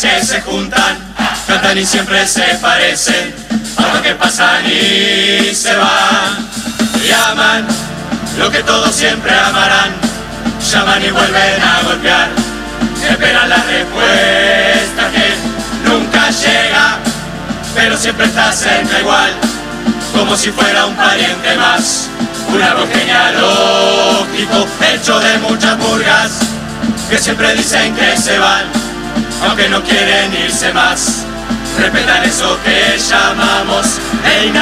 Que se juntan, cantan y siempre se parecen, a que pasan y se van. Y aman lo que todos siempre amarán, llaman y vuelven a golpear, esperan la respuesta que nunca llega, pero siempre está cerca igual, como si fuera un pariente más. Un árbol genealógico hecho de muchas murgas que siempre dicen que se van, aunque no quieren irse más. Respetan eso que llamamos el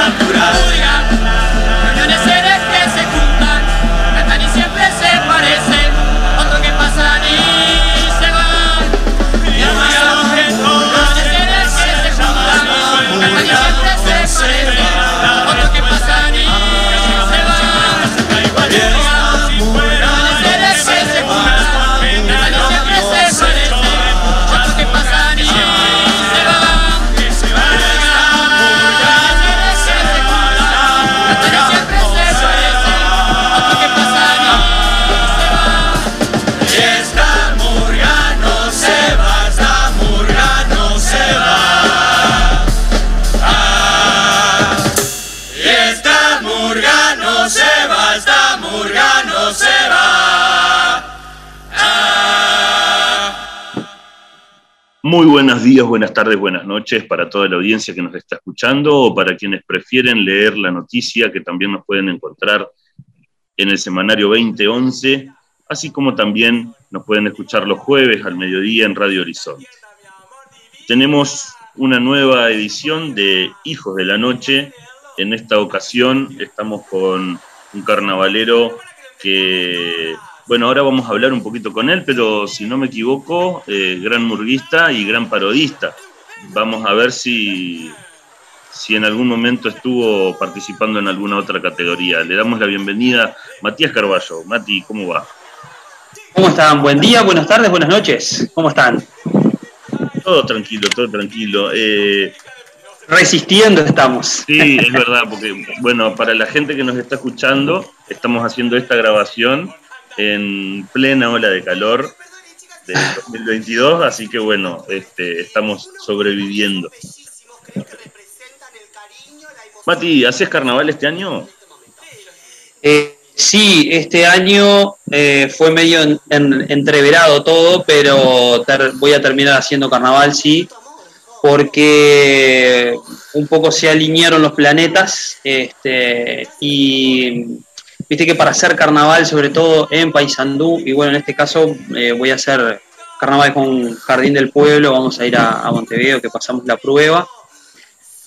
Muy buenos días, buenas tardes, buenas noches para toda la audiencia que nos está escuchando o para quienes prefieren leer la noticia que también nos pueden encontrar en el semanario 2011, así como también nos pueden escuchar los jueves al mediodía en Radio Horizonte. Tenemos una nueva edición de Hijos de la Noche. En esta ocasión estamos con un carnavalero que, bueno, ahora vamos a hablar un poquito con él, pero si no me equivoco, eh, gran murguista y gran parodista. Vamos a ver si, si en algún momento estuvo participando en alguna otra categoría. Le damos la bienvenida Matías Carballo. Mati, ¿cómo va? ¿Cómo están? Buen día, buenas tardes, buenas noches. ¿Cómo están? Todo tranquilo, todo tranquilo. Eh, Resistiendo estamos. Sí, es verdad, porque, bueno, para la gente que nos está escuchando, estamos haciendo esta grabación en plena ola de calor del 2022, así que, bueno, este, estamos sobreviviendo. Mati, ¿haces carnaval este año? Eh, sí, este año eh, fue medio en- en- entreverado todo, pero voy a terminar haciendo carnaval, sí, porque un poco se alinearon los planetas este, y viste que para hacer carnaval, sobre todo en Paysandú, y bueno, en este caso eh, voy a hacer carnaval con Jardín del Pueblo, vamos a ir a, a Montevideo, que pasamos la prueba.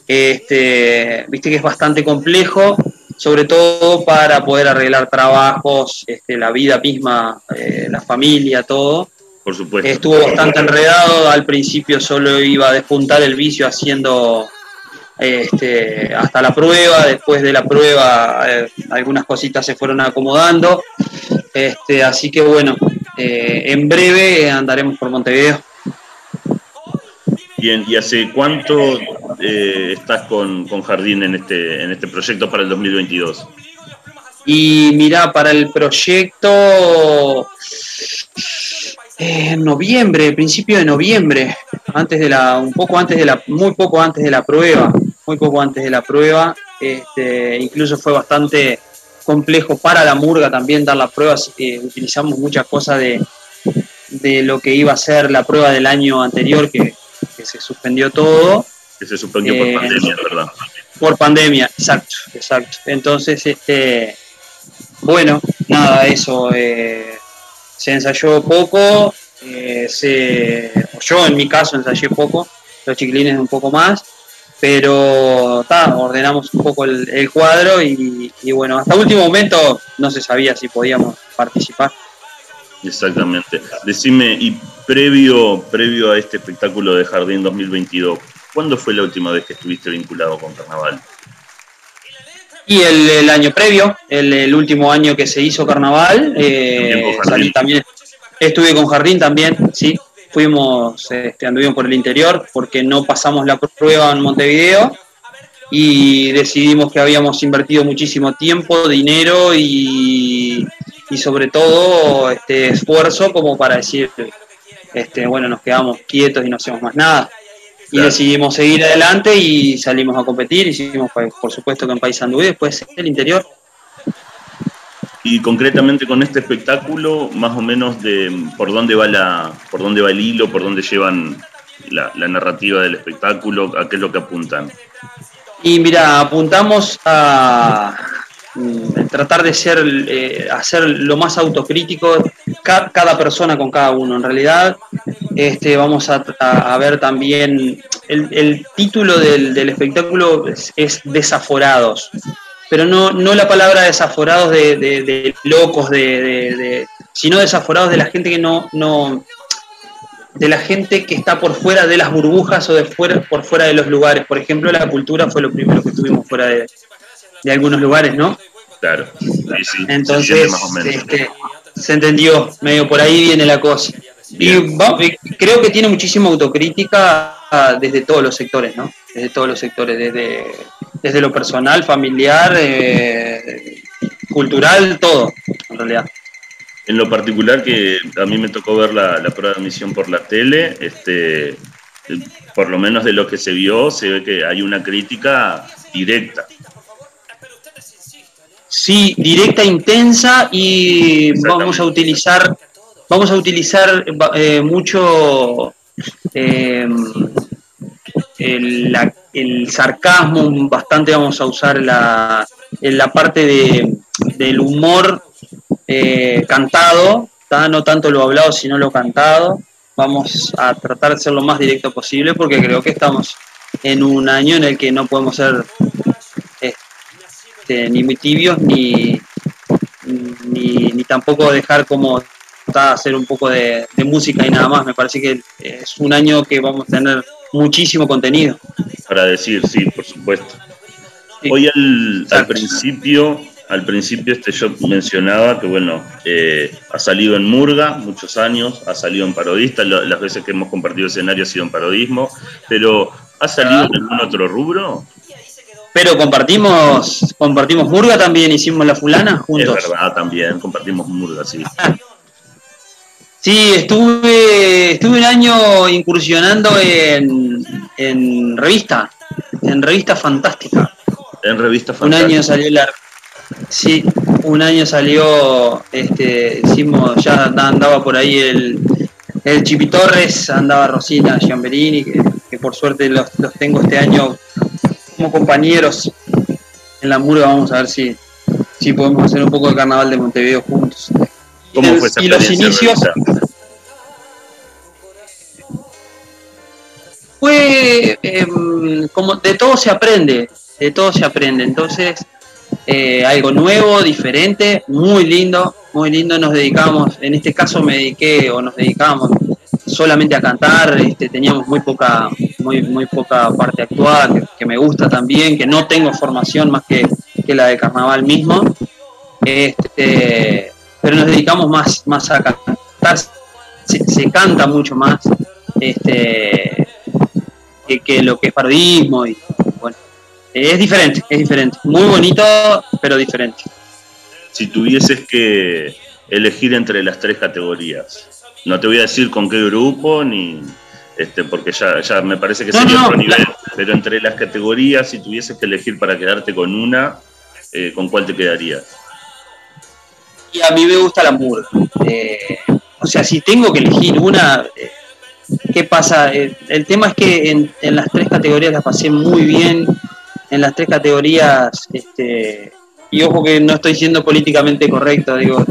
Este, viste que es bastante complejo, sobre todo para poder arreglar trabajos, este, la vida misma, eh, la familia, todo. Por supuesto. Estuvo bastante enredado, al principio solo iba a despuntar el vicio haciendo este, hasta la prueba, después de la prueba eh, algunas cositas se fueron acomodando, este, así que bueno, eh, en breve andaremos por Montevideo. Bien, ¿y hace cuánto eh, estás con, con Jardín en este, en este proyecto para el 2022? Y mira, para el proyecto en noviembre, principio de noviembre, antes de la, un poco antes de la, muy poco antes de la prueba, muy poco antes de la prueba, este, incluso fue bastante complejo para la murga también dar las pruebas, eh, utilizamos muchas cosas de, de lo que iba a ser la prueba del año anterior, que, que se suspendió todo, Que se suspendió por Eh, pandemia, ¿verdad? por pandemia, exacto, exacto. Entonces, este, bueno, nada, eso, eh, se ensayó poco, eh, se, o yo en mi caso ensayé poco, los chiquilines un poco más, pero ta, ordenamos un poco el, el cuadro y, y bueno, hasta último momento no se sabía si podíamos participar. Exactamente. Decime, y previo, previo a este espectáculo de Jardín 2022, ¿cuándo fue la última vez que estuviste vinculado con Carnaval? Y el, el año previo, el, el último año que se hizo carnaval, eh, salí también, estuve con Jardín también, sí, fuimos, este, anduvimos por el interior porque no pasamos la prueba en Montevideo y decidimos que habíamos invertido muchísimo tiempo, dinero y, y sobre todo este esfuerzo como para decir, este, bueno, nos quedamos quietos y no hacemos más nada. Y decidimos seguir adelante y salimos a competir, hicimos por supuesto que en Paysandú y después el interior. Y concretamente con este espectáculo, más o menos de por dónde va la, por dónde va el hilo, por dónde llevan la, narrativa del espectáculo, a qué es lo que apuntan. Y mira, apuntamos a mm, tratar de ser, eh, hacer lo más autocrítico cada, persona con cada uno. En realidad, este, vamos a, ver también el, título del, espectáculo es Desaforados pero no, no la palabra desaforados de, locos, de, sino desaforados de la gente que no, no, de la gente que está por fuera de las burbujas o de fuera, por fuera de los lugares. Por ejemplo, la cultura fue lo primero que tuvimos fuera de, algunos lugares, ¿no? Claro, Entonces, este, se entendió, medio por ahí viene la cosa. Y creo que tiene muchísima autocrítica desde todos los sectores, ¿no? Desde todos los sectores, desde desde lo personal, familiar, eh, cultural, todo, en realidad. En lo particular que a mí me tocó ver la, prueba de admisión por la tele, este, por lo menos de lo que se vio, se ve que hay una crítica directa. Sí, directa, intensa y vamos a utilizar, vamos a utilizar eh, mucho eh, el, el, sarcasmo, bastante vamos a usar la, la parte de, del humor eh, cantado, no tanto lo hablado, sino lo cantado. Vamos a tratar de ser lo más directo posible porque creo que estamos en un año en el que no podemos ser este, ni muy tibios ni, ni, tampoco dejar como hacer un poco de, de música y nada más. Me parece que es un año que vamos a tener muchísimo contenido. Para decir, sí, por supuesto. Hoy al, principio, al principio este yo mencionaba que bueno, eh, ha salido en Murga muchos años, ha salido en Parodista, las veces que hemos compartido escenario ha sido en Parodismo, pero ¿ha salido en algún otro rubro? Pero compartimos, compartimos Murga también, hicimos la fulana juntos. Es verdad, también, compartimos Murga, sí. Sí, estuve, estuve un año incursionando en, en revista, en revista fantástica. En revista fantástica. Un año salió la sí, un año salió, este, hicimos, ya andaba por ahí el, el Chipi Torres, andaba Rosina Giamberini, que, que por suerte los, tengo este año como compañeros en la murga, vamos a ver si, si podemos hacer un poco de carnaval de Montevideo juntos. ¿Cómo fue esa y los inicios fue em, como de todo se aprende, de todo se aprende. Entonces, eh, algo nuevo, diferente, muy lindo, muy lindo. Nos dedicamos, en este caso me dediqué o nos dedicamos solamente a cantar, este, teníamos muy poca, muy, muy poca parte actual, que, me gusta también, que no tengo formación más que, que la de carnaval mismo. Este, pero nos dedicamos más, más a cantar, se, canta mucho más este, que, lo que es parodismo y bueno, es diferente, es diferente, muy bonito, pero diferente. Si tuvieses que elegir entre las tres categorías, no te voy a decir con qué grupo ni este, porque ya, ya me parece que sería otro nivel, pero entre las categorías, si tuvieses que elegir para quedarte con una, eh, ¿con cuál te quedarías? Y a mí me gusta la murga. Eh, o sea, si tengo que elegir una, eh, ¿qué pasa? Eh, el tema es que en, las tres categorías las pasé muy bien, en las tres categorías, este, y ojo que no estoy siendo políticamente correcto, digo,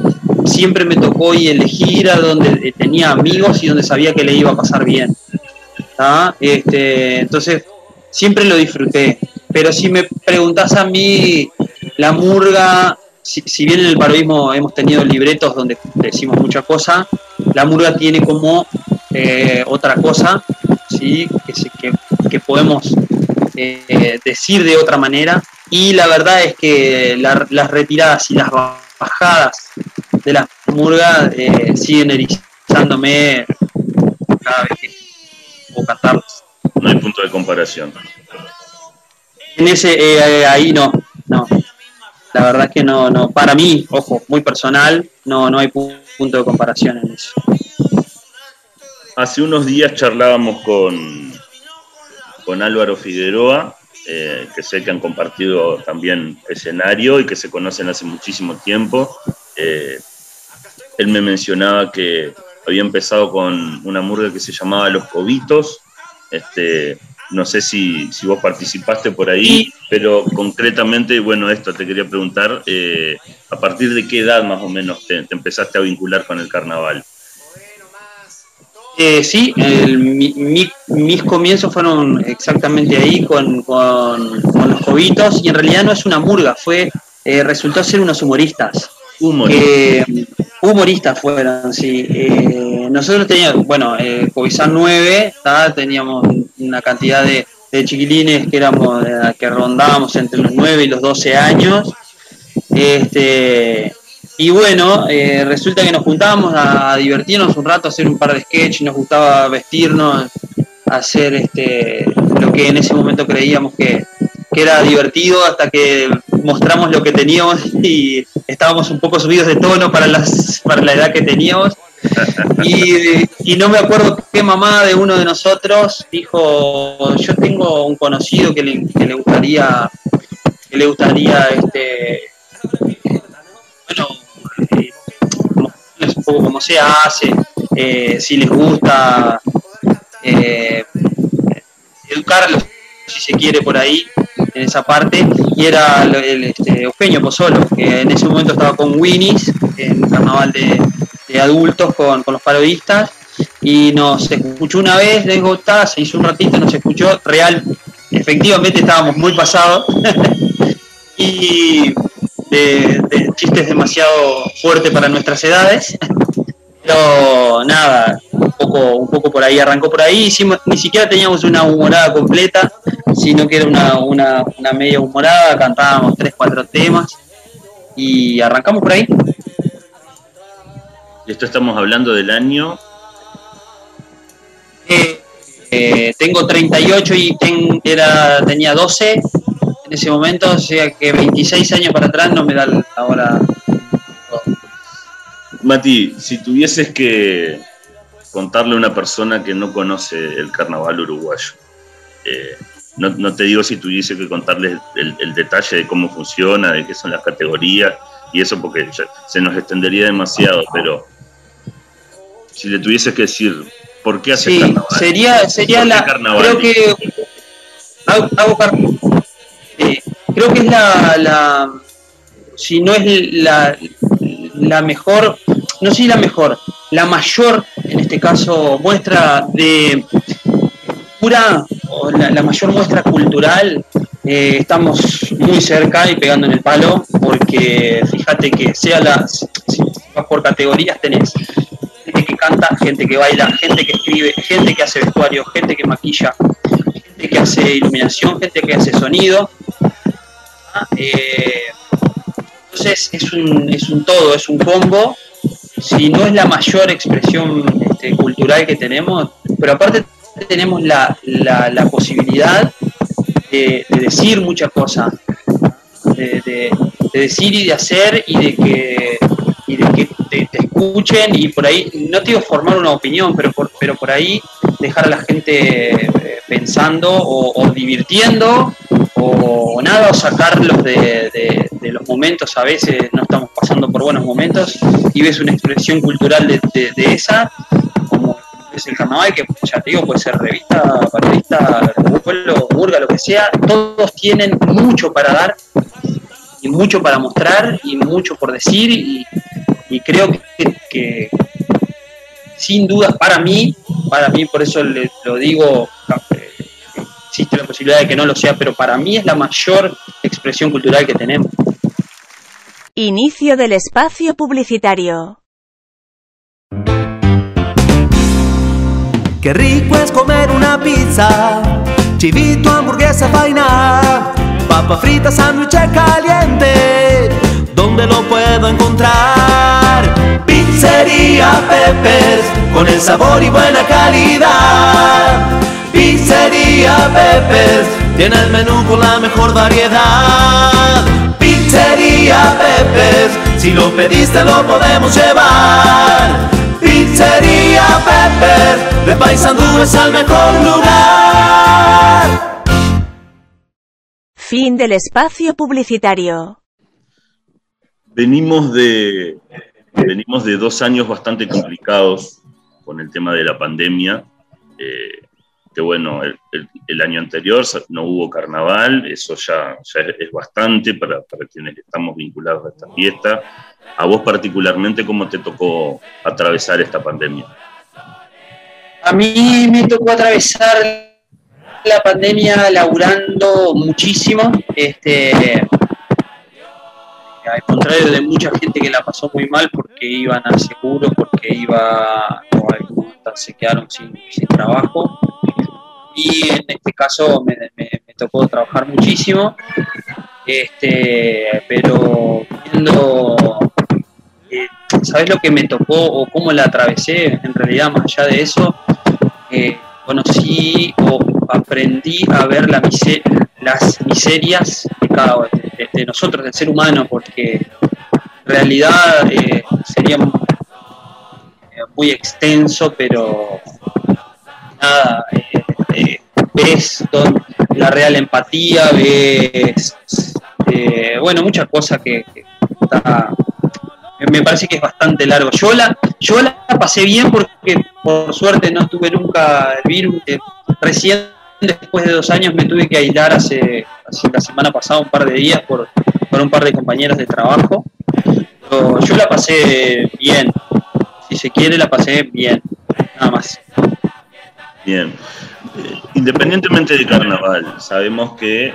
siempre me tocó y elegir a donde tenía amigos y donde sabía que le iba a pasar bien. Este, entonces, siempre lo disfruté. Pero si me preguntas a mí, la murga si, bien en el parodismo hemos tenido libretos donde decimos mucha cosa, la murga tiene como eh, otra cosa, ¿sí? que, que, podemos eh, decir de otra manera. Y la verdad es que las retiradas y las bajadas de la murga eh, siguen erizándome cada vez que puedo cantarlas. No hay punto de comparación. En ese, ahí no, no la verdad que no, no, para mí, ojo, muy personal, no, no hay punto de comparación en eso. hace unos días charlábamos con, con Álvaro Figueroa, eh, que sé que han compartido también escenario y que se conocen hace muchísimo tiempo. Eh, él me mencionaba que había empezado con una murga que se llamaba Los Cobitos. Este, no sé si, vos participaste por ahí, pero concretamente, bueno, esto te quería preguntar, eh, ¿a partir de qué edad más o menos te empezaste a vincular con el carnaval? Eh, sí, mis comienzos fueron exactamente ahí con, los jovitos y en realidad no es una murga, fue eh, resultó ser unos humoristas. Humoristas. Humoristas fueron, sí. Eh, nosotros teníamos, bueno, eh, 9, teníamos una cantidad de, chiquilines que éramos, que rondábamos entre los 9 y los 12 años. Este, y bueno, eh, resulta que nos juntábamos a divertirnos un rato, a hacer un par de sketches, nos gustaba vestirnos, hacer este, lo que en ese momento creíamos que, era divertido hasta que mostramos lo que teníamos y estábamos un poco subidos de tono para, las, para la edad que teníamos. Y, no me acuerdo qué mamá de uno de nosotros dijo, yo tengo un conocido que le, gustaría, que le gustaría este, bueno, un poco cómo se hace, eh, si les gusta eh, educarlos, si se quiere, por ahí, en esa parte, y era el, este, Eugenio Pozzolo, que en ese momento estaba con Winnie's, en un carnaval de, adultos con, los parodistas, y nos escuchó una vez, les gustaba, se hizo un ratito, nos escuchó, real, efectivamente estábamos muy pasados, y de, chistes demasiado fuertes para nuestras edades. Pero nada, poco, un poco por ahí, arrancó por ahí, ni siquiera teníamos una humorada completa, sino que era una, una, una media humorada, cantábamos tres, cuatro temas y arrancamos por ahí. Esto estamos hablando del año. Eh, eh, tengo 38 y era, tenía 12 en ese momento, o sea que 26 años para atrás no me da la hora. Mati, si tuvieses que contarle a una persona que no conoce el carnaval uruguayo, eh, no, te digo si tuviese que contarle el, detalle de cómo funciona, de qué son las categorías y eso porque se nos extendería demasiado, pero si le tuvieses que decir por qué hace carnaval. Sería, sería la. Creo que. Hago, hago, creo que es la, si no es la, la mejor, no sé si la mejor, la mayor, en este caso, muestra de pura, la, mayor muestra cultural, eh, estamos muy cerca y pegando en el palo, porque fíjate que sea la, si vas por categorías tenés gente que canta, gente que baila, gente que escribe, gente que hace vestuario, gente que maquilla, gente que hace iluminación, gente que hace sonido, eh, entonces es un, es un todo, es un combo. Si no es la mayor expresión este, cultural que tenemos, pero aparte tenemos la, posibilidad de, decir muchas cosas, de, decir y de hacer y de que, y de que te, escuchen y por ahí, no te digo formar una opinión, pero por, pero por ahí dejar a la gente eh, pensando o divirtiendo o nada, o sacarlos de, los momentos, a veces no estamos pasando por buenos momentos, y ves una expresión cultural de, esa, como es el carnaval, que ya te digo, puede ser revista, periodista, pueblo, burga, lo que sea, todos tienen mucho para dar, y mucho para mostrar, y mucho por decir, y, creo que, sin duda, para mí, para mí, por eso lo digo, existe la posibilidad de que no lo sea, pero para mí es la mayor expresión cultural que tenemos. Inicio del espacio publicitario. Qué rico es comer una pizza, chivito, hamburguesa, vaina, papa frita, sándwich caliente, ¿dónde lo puedo encontrar? Pizzería Peppers, con el sabor y buena calidad Pizzería Peppers tiene el menú con la mejor variedad. Pizzería Peppers, si lo pediste lo podemos llevar. Pizzería Peppers, Paysandú es el mejor lugar. Fin del espacio publicitario. Venimos de, venimos de dos años bastante complicados con el tema de la pandemia. Eh, que bueno, el, año anterior no hubo carnaval, eso ya, es, bastante para, quienes estamos vinculados a esta fiesta. A vos particularmente, ¿cómo te tocó atravesar esta pandemia? A mí me tocó atravesar la pandemia laburando muchísimo, este, al contrario de mucha gente que la pasó muy mal porque iban al seguro, porque iba, se quedaron sin, sin trabajo y en este caso me, tocó trabajar muchísimo, este, pero viendo, eh, ¿sabes lo que me tocó o cómo la atravesé? En realidad, más allá de eso, eh, conocí o aprendí a ver la las miserias de cada de, nosotros, del ser humano, porque en realidad eh, sería muy extenso, pero nada, ves la real empatía, ves, eh, bueno, muchas cosas que, me parece que es bastante largo. Yo la, yo la pasé bien porque por suerte no tuve nunca el virus. recién después de dos años me tuve que aislar hace, la semana pasada un par de días por, por un par de compañeros de trabajo. yo la pasé bien. Si se quiere, la pasé bien. Nada más. Bien. Eh, independientemente de carnaval, sabemos que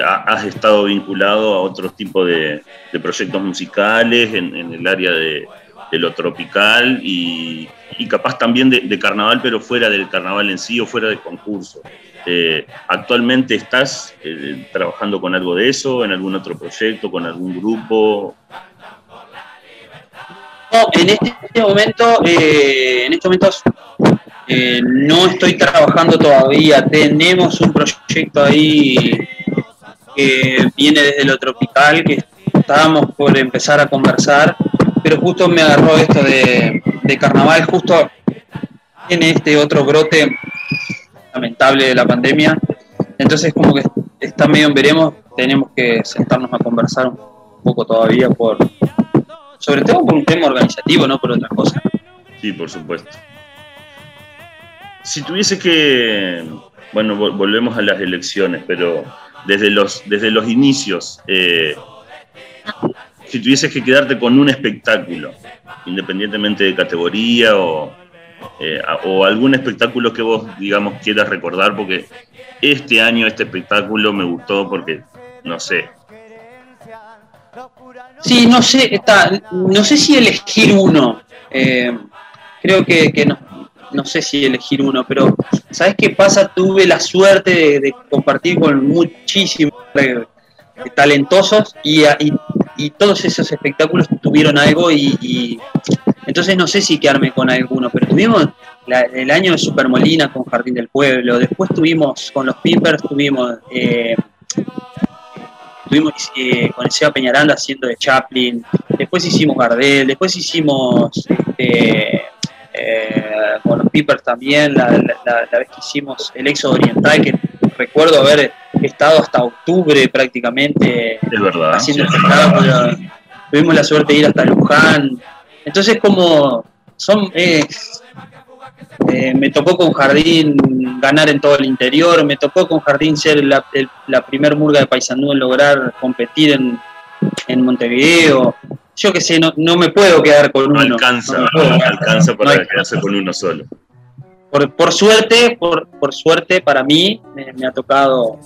has estado vinculado a otros tipos de, proyectos musicales en, el área de, lo tropical y, capaz también de, carnaval, pero fuera del carnaval en sí o fuera del concurso. Eh, ¿Actualmente estás eh, trabajando con algo de eso, en algún otro proyecto, con algún grupo? No, en este momento, en este momento eh, no estoy trabajando todavía, tenemos un proyecto ahí que viene desde lo tropical, que estábamos por empezar a conversar, pero justo me agarró esto de, carnaval, justo en este otro brote lamentable de la pandemia, entonces como que está medio en veremos, tenemos que sentarnos a conversar un poco todavía por, sobre todo por un tema organizativo, no por otra cosa. Sí, por supuesto. Si tuviese que, bueno, volvemos a las elecciones, pero desde los, desde los inicios, eh, si tuvieses que quedarte con un espectáculo, independientemente de categoría o, eh, o algún espectáculo que vos, digamos, quieras recordar, porque este año este espectáculo me gustó porque, no sé. Sí, no sé, está, no sé si elegir uno. Eh, creo que, que no, no sé si elegir uno, pero ¿sabes qué pasa? Tuve la suerte de, compartir con muchísimos talentosos y, todos esos espectáculos tuvieron algo y, entonces no sé si quedarme con alguno, pero tuvimos el año de Super Molina con Jardín del Pueblo, después tuvimos con los Pippers, tuvimos... Eh, eh, con el Seba Peñaranda haciendo de Chaplin, después hicimos Gardel, después hicimos eh, con los Pippers también, la, vez que hicimos el Éxodo Oriental, que recuerdo haber estado hasta octubre prácticamente haciendo el Tuvimos la suerte de ir hasta Luján. Entonces, como son. Eh, eh, me tocó con Jardín ganar en todo el interior, me tocó con Jardín ser la, primer murga de Paysandú en lograr competir en, en Montevideo yo que sé, no, no me puedo quedar con uno. Alcanza, no, alcanza para quedarse con uno solo. Por, por suerte, por, por, suerte para mí, me, ha tocado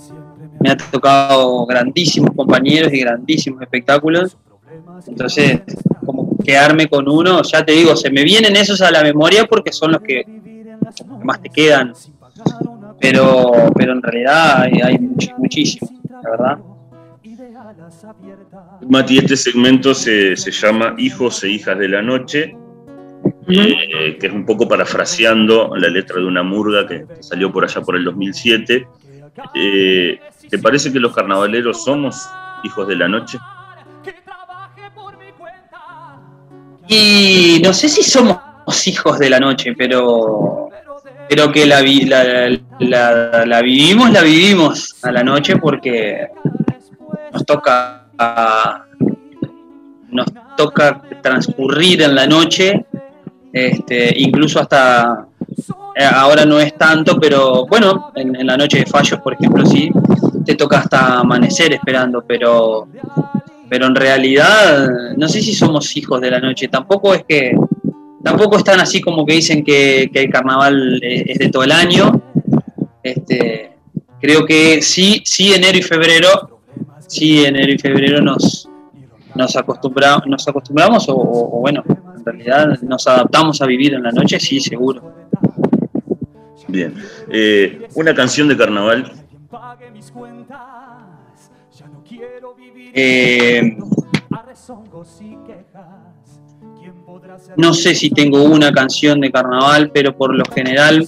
me ha tocado grandísimos compañeros y grandísimos espectáculos. Entonces, como quedarme con uno, ya te digo, se me vienen esos a la memoria porque son los que más te quedan. Pero, pero en realidad hay, hay muchísimos, la verdad. Mati, este segmento se, llama Hijos e Hijas de la Noche, eh, que es un poco parafraseando la letra de una murga que, salió por allá por el 2007. Eh, ¿Te parece que los carnavaleros somos hijos de la noche? Y no sé si somos hijos de la noche, pero pero que la, la, la, vivimos, la vivimos a la noche porque nos toca nos toca transcurrir en la noche, este, incluso hasta eh, ahora no es tanto, pero bueno, en, la noche de fallos, por ejemplo, sí, te toca hasta amanecer esperando, pero, pero en realidad no sé si somos hijos de la noche, tampoco es que, tampoco están así como que dicen que, el carnaval es, de todo el año, este, creo que sí, sí enero y febrero, sí enero y febrero nos, nos, acostumbramos, nos acostumbramos o bueno, en realidad nos adaptamos a vivir en la noche, sí, seguro. Bien. Eh, una canción de carnaval. Eh, no sé si tengo una canción de carnaval, pero por lo general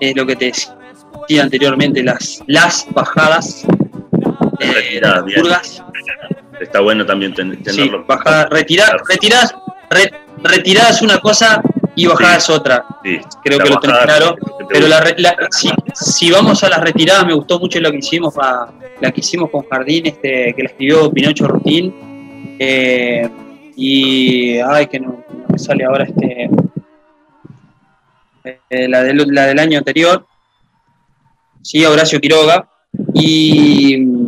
es lo que te decía anteriormente, las, las bajadas. Eh, Está bueno también tenerlo. Sí, una cosa y bajada es otra. Creo que lo tenés claro. Pero si, vamos a las retiradas, me gustó mucho lo que hicimos, la que hicimos con Jardín, este, que la escribió Pinocho Rutín. Eh, y, ay, que no, me sale ahora este. Eh, la, del, la del año anterior. Sí, Horacio Quiroga. Y,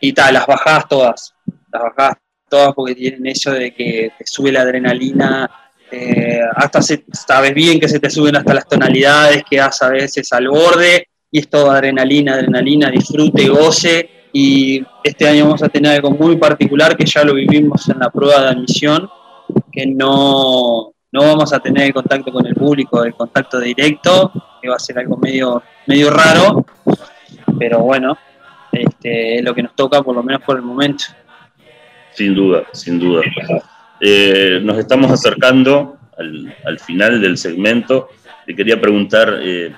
y tal, las bajadas todas. Las bajadas todas porque tienen eso de que te sube la adrenalina eh, hasta sabes bien que se te suben hasta las tonalidades, que a veces al borde, y es todo adrenalina, adrenalina, disfrute, goce, y este año vamos a tener algo muy particular que ya lo vivimos en la prueba de admisión, que no, no vamos a tener el contacto con el público, el contacto directo, que va a ser algo medio, medio raro, pero bueno, este, es lo que nos toca por lo menos por el momento. Sin duda, sin duda. Eh, nos estamos acercando al, final del segmento. Te quería preguntar, eh,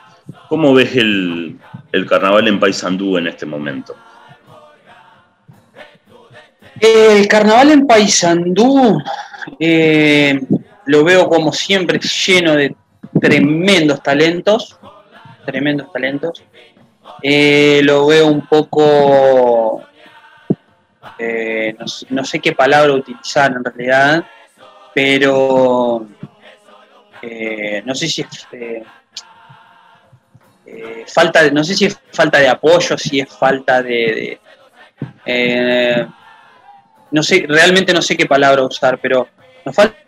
¿cómo ves el, carnaval en Paysandú en este momento? El carnaval en Paysandú eh, lo veo como siempre lleno de tremendos talentos, tremendos talentos. Lo veo un poco eh, no, sé qué palabra utilizar en realidad, pero eh, no sé si es eh, falta de, no sé si es falta de apoyo, si es falta de, no sé, realmente no sé qué palabra usar, pero nos falta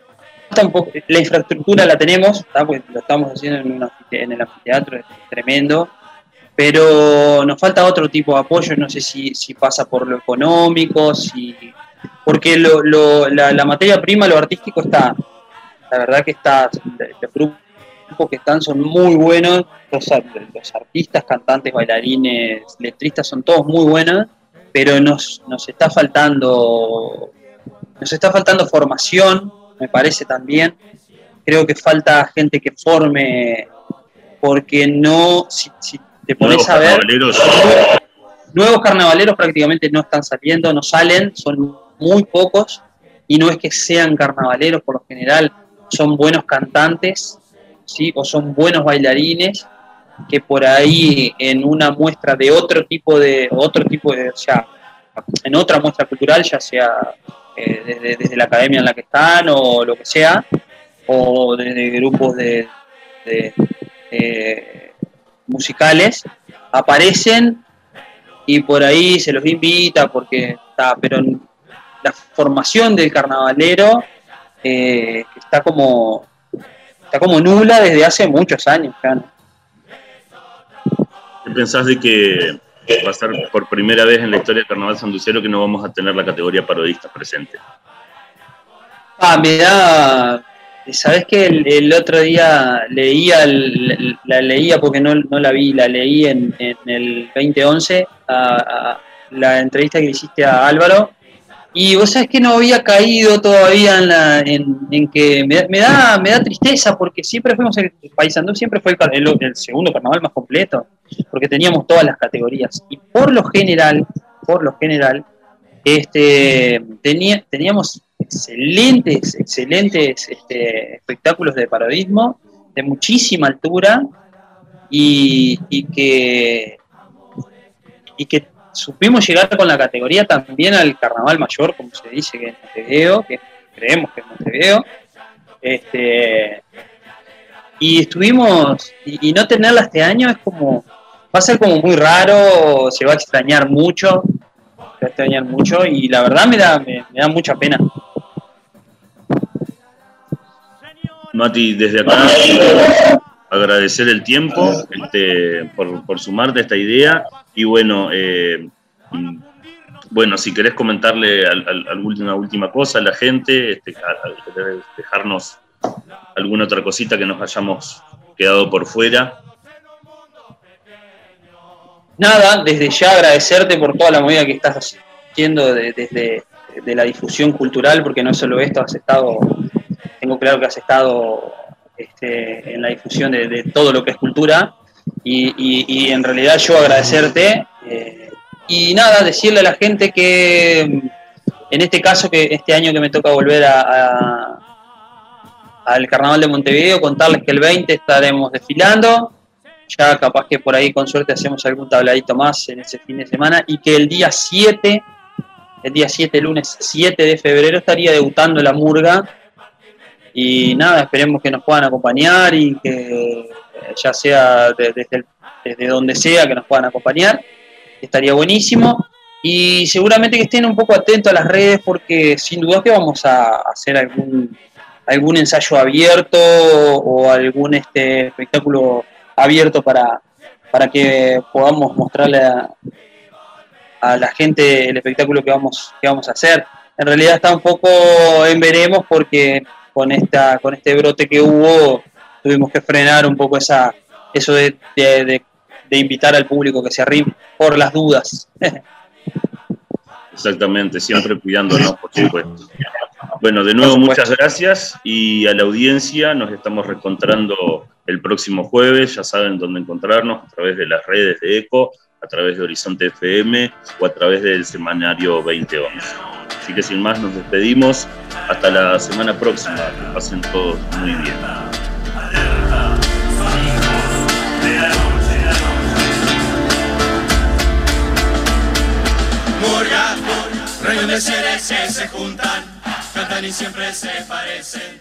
un poco, la infraestructura la tenemos, lo estamos haciendo en, en el anfiteatro, es tremendo, pero nos falta otro tipo de apoyo, no sé si, pasa por lo económico, si porque la, materia prima, lo artístico está, la verdad que está, los grupos que están son muy buenos, los, los artistas, cantantes, bailarines, letristas son todos muy buenos, pero nos, nos está faltando, nos está faltando formación, me parece también, creo que falta gente que forme, porque no, si, si te pones a ver. Nuevos carnavaleros prácticamente no están saliendo, no salen, son muy pocos y no es que sean carnavaleros por lo general, son buenos cantantes, ¿sí? o son buenos bailarines que por ahí en una muestra de otro tipo de otro tipo de, o sea, en otra muestra cultural, ya sea eh, desde, la academia en la que están o lo que sea, o desde grupos de, de eh, musicales aparecen y por ahí se los invita porque está, pero la formación del carnavalero eh, está como está como nula desde hace muchos años. ¿Qué pensás de que va a ser por primera vez en la historia del carnaval sanducero que no vamos a tener la categoría parodista presente? Ah, me da Sabes que el, otro día leía, la leía porque no, la vi, la leí en, el 2011, a, la entrevista que hiciste a Álvaro, y vos sabés que no había caído todavía en, la, en, que me, da, me da tristeza porque siempre fuimos, el Paisandú siempre fue el, el, segundo carnaval más completo, porque teníamos todas las categorías. Y por lo general, por lo general, este, tenía, teníamos excelentes, excelentes este, espectáculos de parodismo de muchísima altura y, y que y que supimos llegar con la categoría también al carnaval mayor, como se dice que es Montevideo, que creemos que es Montevideo. Este, y estuvimos, y, no tenerla este año es como, va a ser como muy raro, se va a extrañar mucho, se va a extrañar mucho, y la verdad me da, me, da mucha pena. Mati, desde acá agradecer el tiempo este, por, por sumarte a esta idea y bueno, eh, bueno, si querés comentarle alguna última cosa a la gente, este, dejarnos alguna otra cosita que nos hayamos quedado por fuera. Nada, desde ya agradecerte por toda la movida que estás haciendo desde de, la difusión cultural, porque no solo esto, has estado, tengo claro que has estado este, en la difusión de, todo lo que es cultura, y, en realidad yo agradecerte. Eh, y nada, decirle a la gente que en este caso, que este año que me toca volver a, al Carnaval de Montevideo, contarles que el 20 estaremos desfilando, ya capaz que por ahí con suerte hacemos algún tabladito más en ese fin de semana, y que el día 7, el día 7, lunes 7 de febrero, estaría debutando la murga, y nada, esperemos que nos puedan acompañar y que ya sea desde, desde donde sea que nos puedan acompañar estaría buenísimo. Y seguramente que estén un poco atentos a las redes porque sin duda que vamos a hacer algún, algún ensayo abierto o algún este, espectáculo abierto para, para que podamos mostrarle a, la gente el espectáculo que vamos, que vamos a hacer. En realidad está un poco en veremos porque con, esta, con este brote que hubo tuvimos que frenar un poco esa, eso de, de de invitar al público que se arrime por las dudas. Exactamente, siempre cuidándonos, por supuesto. Bueno, de nuevo muchas gracias y a la audiencia nos estamos reencontrando el próximo jueves, ya saben dónde encontrarnos, a través de las redes de ECO, a través de Horizonte FM o a través del semanario 2011. Así que sin más nos despedimos, hasta la semana próxima, que pasen todos muy bien. Rayos de seres que se juntan, cantan y siempre se parecen.